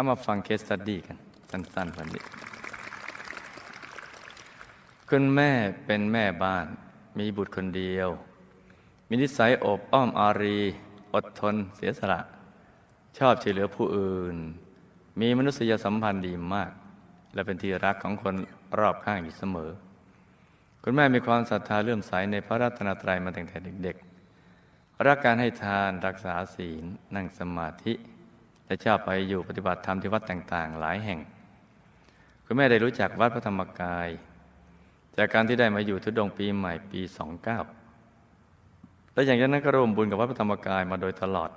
เอามาฟังเคสตัดดี้กัน สั้นๆวันนี้ คุณแม่เป็นแม่บ้าน มีบุตรคนเดียว มีนิสัยอบอ้อมอารี อดทนเสียสละ ชอบช่วยเหลือผู้อื่น มีมนุษยสัมพันธ์ดีมาก และเป็นที่รักของคนรอบข้างอยู่เสมอ คุณแม่มีความศรัทธาเลื่อมใสในพระรัตนตรัยมาตั้งแต่เด็กๆ รักการให้ทานรักษาศีลนั่งสมาธิ และชอบไปอยู่ปฏิบัติธรรมที่วัดต่าง ๆ หลายแห่ง คุณแม่ได้รู้จักวัดพระธรรมกาย จากการที่ได้มาอยู่ทุดงปีใหม่ปี 29และอย่างนั้นก็ร่วมบุญกับวัดพระธรรมกายมาโดยตลอด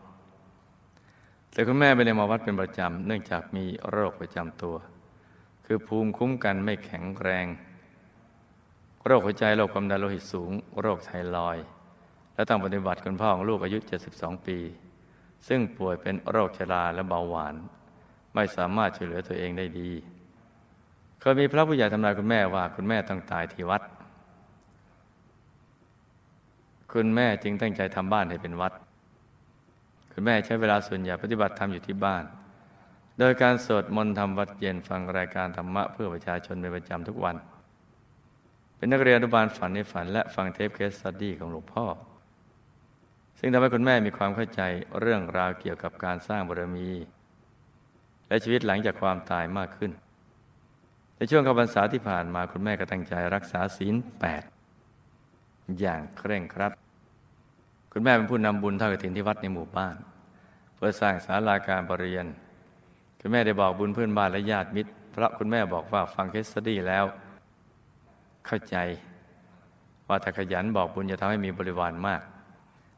แต่คุณแม่ไม่ได้มาวัดเป็นประจำเนื่องจากมีโรคประจำตัว คือภูมิคุ้มกันไม่แข็งแรง โรคหัวใจโรคความดันโลหิตสูง โรคไทรอยด์และต้องปฏิบัติคุณพ่อของลูกอายุ 72 ปี ซึ่งป่วยเป็นโรคชราและเบาหวาน ไม่สามารถช่วยเหลือตัวเองได้ดี เคยมีพระผู้ใหญ่ทำนายคุณแม่ว่าคุณแม่ต้องตายที่วัด คุณแม่จึงตั้งใจทำบ้านให้เป็นวัด คุณแม่ใช้เวลาส่วนใหญ่ปฏิบัติธรรมอยู่ที่บ้าน โดยการสวดมนต์ทำวัดเย็นฟังรายการธรรมะเพื่อประชาชนเป็นประจำทุกวัน เป็นนักเรียนอนุบาลฝันในฝัน และฟังเทป case study ของหลวงพ่อ ซึ่งทำให้คุณแม่มีความเข้าใจเรื่องราวเกี่ยวกับการสร้างบารมี และชีวิตหลังจากความตายมากขึ้น ในช่วงเข้าพรรษาที่ผ่านมาคุณแม่ก็ตั้งใจรักษาศีลแปดอย่างเคร่งครัด คุณแม่เป็นผู้นำบุญทอดกฐินที่วัดในหมู่บ้าน เพื่อสร้างศาลาการประเรียน คุณแม่ได้บอกบุญเพื่อนบ้านและญาติมิตร เพราะคุณแม่บอกว่าฟัง case study แล้ว เข้าใจ ว่าถ้าขยันบอกบุญจะทำให้มีบริวารมาก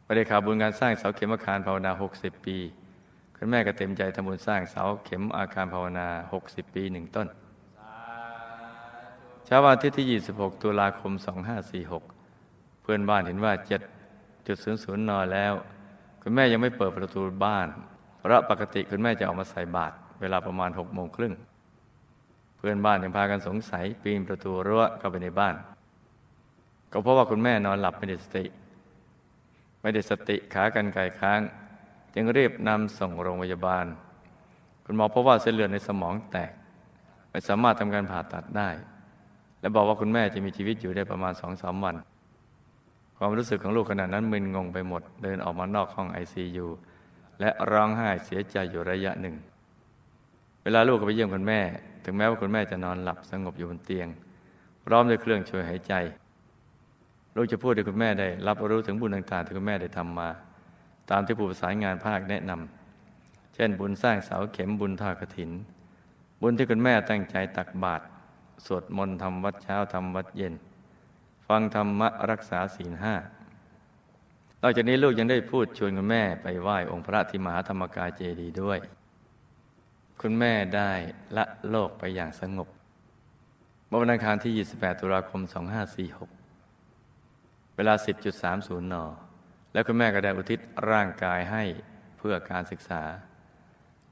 ไม่ได้ข่าวบุญการสร้างเสาเข็มอาคารภาวนา 60 ปี คุณแม่ก็เต็มใจทำบุญสร้างเสาเข็มอาคารภาวนา 60 ปีหนึ่งต้นเช้าวันทิตย์ที่ 26 ตุลาคม 2546 เพื่อนบ้านเห็นว่า 7.00นแล้ว คุณแม่ยังไม่เปิดประตูบ้าน เพราะปกติคุณแม่จะออกมาใส่บาตรเวลาประมาณ6โมงครึ่ง เพื่อนบ้านยังพากันสงสัยปีนประตูรั้วเข้าไปในบ้าน ก็เพราะว่าคุณแม่นอนหลับไม่ได้สติ ไม่ได้สติขากันไก่ค้าง จึงรีบนำส่งโรงพยาบาล คุณหมอพบว่าเส้นเลือดในสมองแตก ไม่สามารถทำการผ่าตัดได้ และบอกว่าคุณแม่จะมีชีวิตอยู่ได้ประมาณสองสามวัน ความรู้สึกของลูกขณะนั้นมึนงงไปหมด เดินออกมานอกห้องไอซียูและร้องไห้เสียใจอยู่ระยะหนึ่ง เวลาลูกไปเยี่ยมคุณแม่ ถึงแม้ว่าคุณแม่จะนอนหลับสงบอยู่บนเตียงพร้อมด้วยเครื่องช่วยหายใจ ลูกจะพูดให้คุณแม่ได้ รับรู้ถึงบุญต่างๆที่คุณแม่ได้ทำมา ตามที่ผู้ประสานงานภาคแนะนำเช่นบุญสร้างเสาเข็มบุญทอดกระถิน บุญที่คุณแม่ตั้งใจตักบาตรสวดมนต์ทำวัดเช้าทำวัดเย็น ฟังธรรมะรักษาศีลห้านอกจากนี้ลูกยังได้พูดชวนคุณแม่ไปไหว้องค์พระที่มหาธรรมกายเจดีย์ด้วย คุณแม่ได้ละโลกไปอย่างสงบเมื่อวันอังคารที่ 28 ตุลาคม 2546 เวลา 10.30 น แล้วคุณแม่ก็ได้อุทิศร่างกายให้เพื่อการศึกษา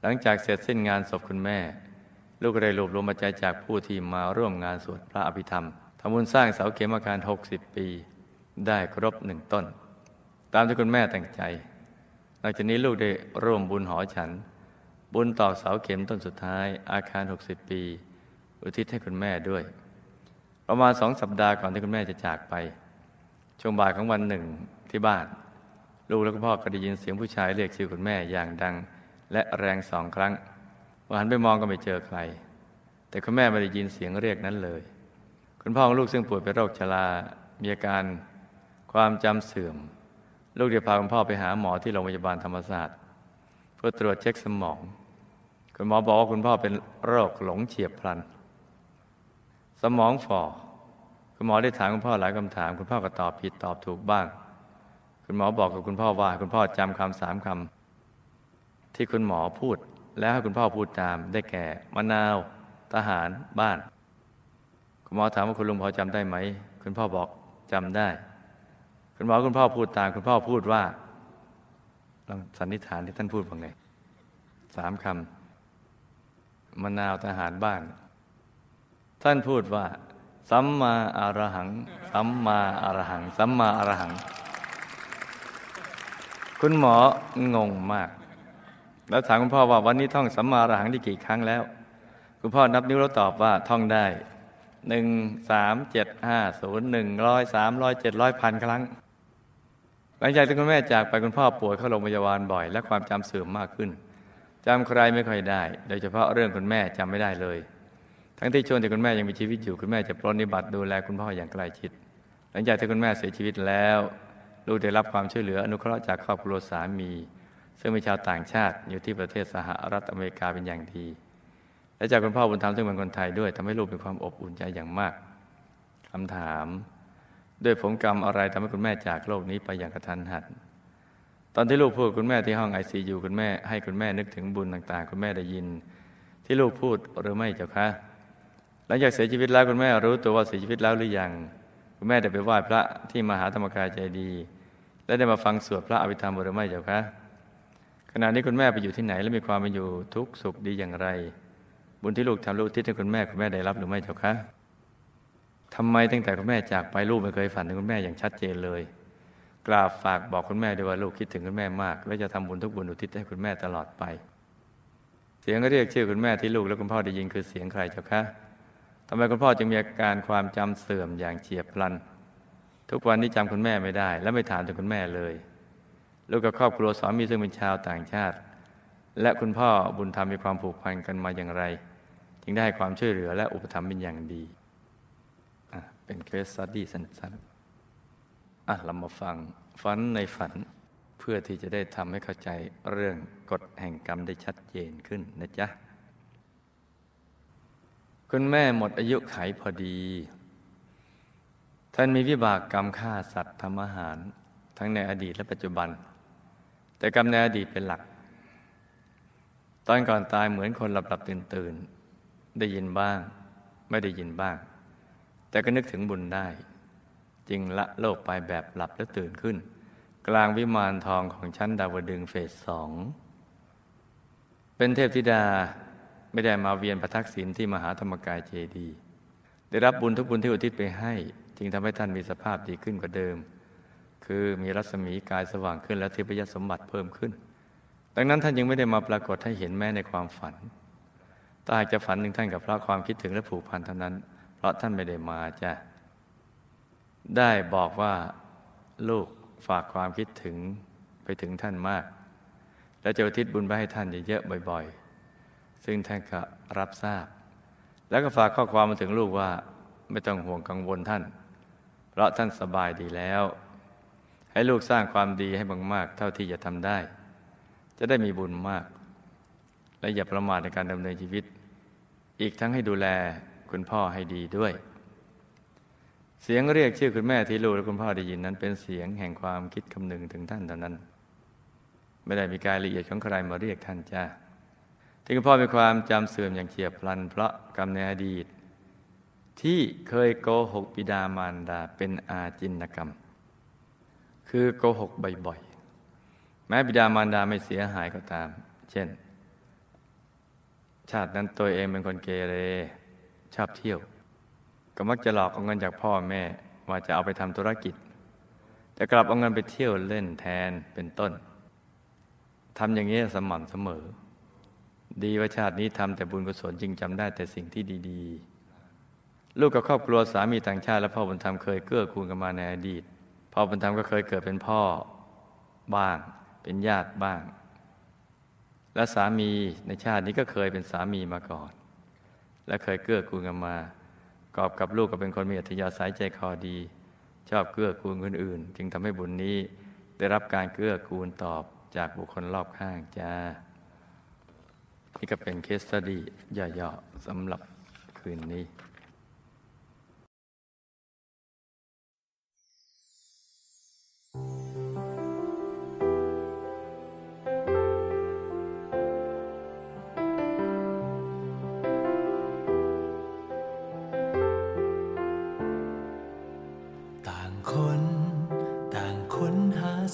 หลังจากเสร็จสิ้นงานศพคุณแม่ ลูกก็ได้รวบรวมปัจจัยจากผู้ที่มาร่วมงานสวดพระอภิธรรมทำบุญสร้างเสาเข็มอาคาร 60 ปี ได้ครบหนึ่งต้น ตามที่คุณแม่แต่งใจ หลังจากนี้ลูกได้ร่วมบุญหอฉัน บุญต่อเสาเข็มต้นสุดท้ายอาคาร 60 ปี อุทิศให้คุณแม่ด้วย ประมาณสองสัปดาห์ก่อนที่คุณแม่จะจากไป ช่วงบ่ายของวันหนึ่งที่บ้านลูกและคุณพ่อก็ได้ยินเสียงผู้ชายเรียกชื่อคุณแม่อย่างดัง และแรงสองครั้งพอหันไปมองก็ไม่เจอใคร แต่คุณแม่ไม่ได้ยินเสียงเรียกนั้นเลย คุณพ่อของลูกซึ่งป่วยเป็นโรคชรา มีอาการความจำเสื่อม ลูกได้พาคุณพ่อไปหาหมอที่โรงพยาบาลธรรมศาสตร์ เพื่อตรวจเช็คสมอง คุณหมอบอกว่าคุณพ่อเป็นโรคหลงเฉียบพลัน สมองฝ่อ คุณหมอได้ถามคุณพ่อหลายคำถาม คุณพ่อก็ตอบผิดตอบถูกบ้าง คุณหมอบอกกับคุณพ่อว่า คุณพ่อจำคำสามคำที่คุณหมอพูด แล้วให้คุณพ่อพูดตามได้แก่มะนาว ทหารบ้าน คุณหมอถามว่าคุณลุงพอจำได้ไหม คุณพ่อบอกจำได้ คุณหมอคุณพ่อพูดตาม คุณพ่อพูดว่าลองสันนิษฐานที่ท่านพูดว่าไงสามคำมะนาวทหารบ้าน ท่านพูดว่า สัมมาอรหัง สัมมาอรหัง สัมมาอรหัง คุณหมองงมาก แล้วถามคุณพ่อว่าวันนี้ท่องสัมมาอรหังได้กี่ครั้งแล้ว คุณพ่อนับนิ้วแล้วตอบว่าท่องได้หนึ่งสามเจ็ดห้าศูนย์หนึ่งร้อยสามร้อยเจ็ดร้อยพันครั้ง หลังจากที่คุณแม่จากไปคุณพ่อป่วยเข้าโรงพยาบาลบ่อย และความจำเสื่อมมากขึ้นจำใครไม่ค่อยได้ โดยเฉพาะเรื่องคุณแม่จำไม่ได้เลย ทั้งที่ช่วงที่คุณแม่ยังมีชีวิตอยู่คุณแม่จะปรนนิบัติดูแลคุณพ่ออย่างใกล้ชิด หลังจากที่คุณแม่เสียชีวิตแล้ว ลูกได้รับความช่วยเหลืออนุเคราะห์จากครอบครัวสามี ซึ่งเป็นชาวต่างชาติอยู่ที่ประเทศสหรัฐอเมริกาเป็นอย่างดี และจากคุณพ่อบุญธรรมซึ่งเป็นคนไทยด้วยทำให้ลูกมีความอบอุ่นใจอย่างมากคำถาม ด้วยผลกรรมอะไรทำให้คุณแม่จากโลกนี้ไปอย่างกระทันหันตอนที่ลูกพูดคุณแม่ที่ห้องไอซียูคุณแม่ให้คุณแม่นึกถึงบุญต่าง ๆ คุณแม่ได้ยิน ที่ลูกพูดหรือไม่เจ้าคะ หลังจากเสียชีวิตแล้วคุณแม่รู้ตัวว่าเสียชีวิตแล้วหรือยัง คุณแม่ได้ไปไหว้พระที่มหาธรรมกายใจดี และได้มาฟังสวดพระอภิธรรมหรือไม่เจ้าคะขณะนี้คุณแม่ไปอยู่ที่ไหนและมีความเป็นอยู่ทุกสุขดีอย่างไร บุญที่ลูกทำลูกที่ให้คุณแม่คุณแม่ได้รับหรือไม่เจ้าคะทำไมตั้งแต่คุณแม่จากไปลูกไม่เคยฝันถึงคุณแม่อย่างชัดเจนเลย กราบฝากบอกคุณแม่ด้วยว่าลูกคิดถึงคุณแม่มาก และจะทำบุญทุกบุญอุทิศให้คุณแม่ตลอดไป เสียงเรียกชื่อคุณแม่ที่ลูกและคุณพ่อได้ยินคือเสียงใครเจ้าคะ ทำไมคุณพ่อจึงมีอาการความจำเสื่อมอย่างเฉียบพลัน ทุกวันนี้จำคุณแม่ไม่ได้ และไม่ถามถึงคุณแม่เลยลูกกับครอบครัวสามีซึ่งเป็นชาวต่างชาติ และคุณพ่อบุญธรรมมีความผูกพันกันมาอย่างไร จึงได้ความช่วยเหลือและอุปถัมภ์เป็นอย่างดีเป็น case study สั้นๆอะเรามาฟังฝันในฝันเพื่อที่จะได้ทำให้เข้าใจเรื่องกฎแห่งกรรมได้ชัดเจนขึ้นนะจ๊ะ คุณแม่หมดอายุไขพอดี ท่านมีวิบากกรรมฆ่าสัตว์ทำอาหาร ทั้งในอดีตและปัจจุบัน แต่กรรมในอดีตเป็นหลัก ตอนก่อนตายเหมือนคนหลับหลับตื่นตื่นได้ยินบ้าง ไม่ได้ยินบ้าง แต่ก็นึกถึงบุญได้ จึงละโลกไปแบบหลับแล้วตื่นขึ้น กลางวิมานทองของชั้นดาวดึงเฟสสองเป็นเทพธิดา ไม่ได้มาเวียนประทักษิณที่มหาธรรมกายเจดีได้รับบุญทุกบุญที่อุทิศไปให้ จึงทำให้ท่านมีสภาพดีขึ้นกว่าเดิม คือมีรัศมีกายสว่างขึ้นและเทพยสมบัติเพิ่มขึ้น ดังนั้นท่านยังไม่ได้มาปรากฏให้เห็นแม้ในความฝันถ้าหากจะฝันถึงท่านกับเพราะความคิดถึงและผูกพันเท่านั้น เพราะท่านไม่ได้มาจ้ะได้บอกว่าลูกฝากความคิดถึงไปถึงท่านมาก และจะอุทิศบุญไปให้ท่านเยอะๆบ่อย ๆ ซึ่งท่านก็รับทราบ แล้วก็ฝากข้อความมาถึงลูกว่าไม่ต้องห่วงกังวลท่าน เพราะท่านสบายดีแล้ว ให้ลูกสร้างความดีให้มากๆ เท่าที่จะทำได้ จะได้มีบุญมาก และอย่าประมาทในการดำเนินชีวิต อีกทั้งให้ดูแลคุณพ่อให้ดีด้วย เสียงเรียกชื่อคุณแม่ที่ลูกและคุณพ่อได้ยินนั้น เป็นเสียงแห่งความคิดคำนึงถึงท่านเท่านั้น ไม่ได้มีการละเอียดของใครมาเรียกท่านจ้า ที่คุณพ่อมีความจำเสื่อมอย่างเฉียบพลัน เพราะกรรมในอดีต ที่เคยโกหกบิดามารดาเป็นอาจินกรรม คือโกหกบ่อยๆ แม้บิดามารดาไม่เสียหายก็ตาม เช่น ชาตินั้นตัวเองเป็นคนเกเรชอบเที่ยว ก็มักจะหลอกเอาเงินจากพ่อแม่ว่าจะเอาไปทำธุรกิจ แต่กลับเอาเงินไปเที่ยวเล่นแทนเป็นต้นทำอย่างนี้สม่ำเสมอ ดีว่าชาตินี้ทำแต่บุญกุศลจริงจำได้แต่สิ่งที่ดีๆ ลูกกับครอบครัวสามีต่างชาติและพ่อบุญธรรมเคยเกื้อกูลกันมาในอดีต พ่อบุญธรรมก็เคยเกิดเป็นพ่อบ้าง เป็นญาติบ้าง และสามีในชาตินี้ก็เคยเป็นสามีมาก่อน และเคยเกื้อกูลกันมา กอบกับลูกก็เป็นคนมีอัธยาศัยใจคอดี ชอบเกื้อกูลคนอื่น จึงทำให้บุญนี้ได้รับการเกื้อกูลตอบจากบุคคลรอบข้างจ้า นี่ก็เป็นเคสตดี้ย่อๆสำหรับคืนนี้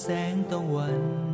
แสงตะวัน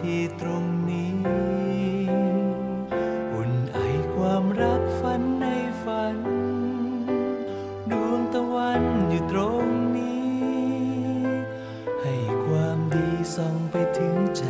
ที่ตรงนี้ อุ่นไอความรักฝันในฝัน ดวงตะวันอยู่ตรงนี้ ให้ความดีส่องไปถึงใจ